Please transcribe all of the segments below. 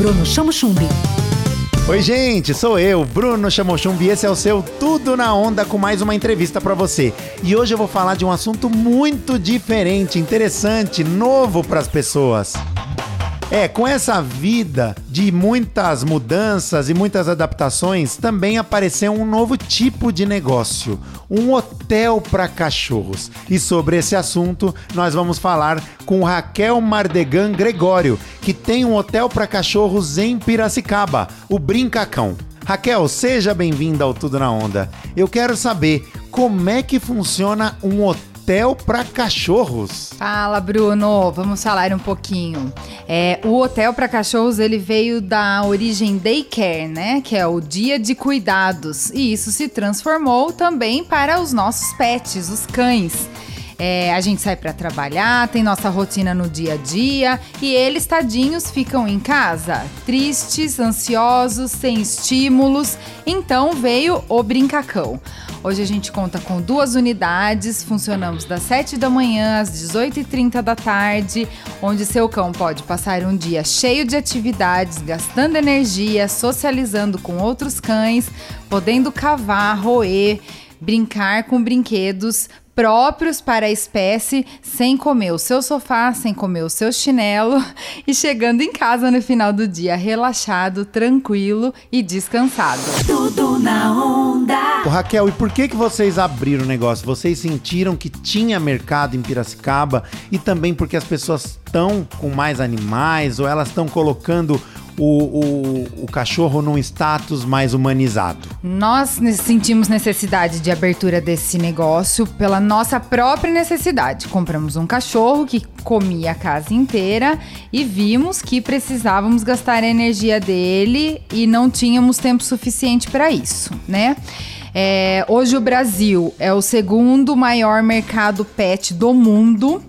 Bruno Chamo Chumbi. Oi, gente, sou eu, Bruno Chamochumbi, e esse é o seu Tudo na Onda com mais uma entrevista para você. E hoje eu vou falar de um assunto muito diferente, interessante, novo para as pessoas. É, com essa vida de muitas mudanças e muitas adaptações, também apareceu um novo tipo de negócio, um hotel para cachorros. E sobre esse assunto, nós vamos falar com Raquel Mardegan Gregório, que tem um hotel para cachorros em Piracicaba, o Brincacão. Raquel, seja bem-vinda ao Tudo na Onda. Eu quero saber como é que funciona um hotel hotel para cachorros. Fala, Bruno. Vamos falar um pouquinho. É, o hotel para cachorros ele veio da origem daycare, né? Que é o dia de cuidados. E isso se transformou também para os nossos pets, os cães. É, a gente sai para trabalhar, tem nossa rotina no dia a dia e eles, tadinhos, ficam em casa, tristes, ansiosos, sem estímulos. Então veio o Brincacão. Hoje a gente conta com duas unidades, funcionamos das 7 da manhã às 18h30 da tarde, onde seu cão pode passar um dia cheio de atividades, gastando energia, socializando com outros cães, podendo cavar, roer, brincar com brinquedos próprios para a espécie, sem comer o seu sofá, sem comer o seu chinelo e chegando em casa no final do dia relaxado, tranquilo e descansado. Tudo na onda. Ô, Raquel, e por que que vocês abriram o negócio? Vocês sentiram que tinha mercado em Piracicaba e também porque as pessoas estão com mais animais ou elas estão colocando o, o, o cachorro num status mais humanizado? Nós sentimos necessidade de abertura desse negócio pela nossa própria necessidade. Compramos um cachorro que comia a casa inteira e vimos que precisávamos gastar a energia dele e não tínhamos tempo suficiente para isso, né? É, hoje o Brasil é o segundo maior mercado pet do mundo.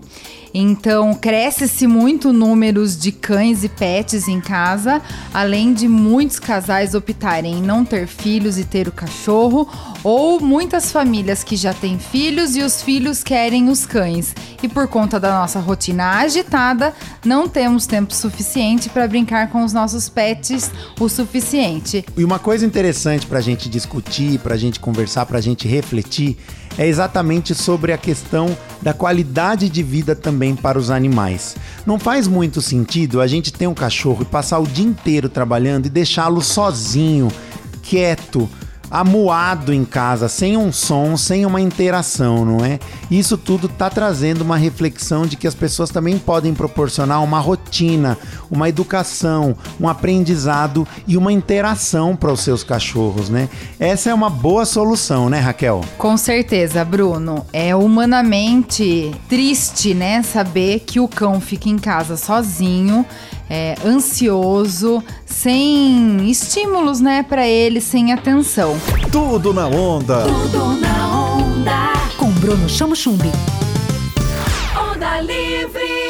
Então, cresce-se muito números de cães e pets em casa, além de muitos casais optarem em não ter filhos e ter o cachorro, ou muitas famílias que já têm filhos e os filhos querem os cães. E por conta da nossa rotina agitada, não temos tempo suficiente para brincar com os nossos pets o suficiente. E uma coisa interessante pra gente discutir, pra gente conversar, pra gente refletir, é exatamente sobre a questão da qualidade de vida também para os animais. Não faz muito sentido a gente ter um cachorro e passar o dia inteiro trabalhando e deixá-lo sozinho, quieto, amuado em casa, sem um som, sem uma interação, não é? Isso tudo tá trazendo uma reflexão de que as pessoas também podem proporcionar uma rotina, uma educação, um aprendizado e uma interação para os seus cachorros, né? Essa é uma boa solução, né, Raquel? Com certeza, Bruno. É humanamente triste, né, saber que o cão fica em casa sozinho, é, ansioso, sem estímulos, né, para ele, sem atenção. Tudo na onda. Tudo na onda. Com Bruno Chamo Chumbi. Onda livre.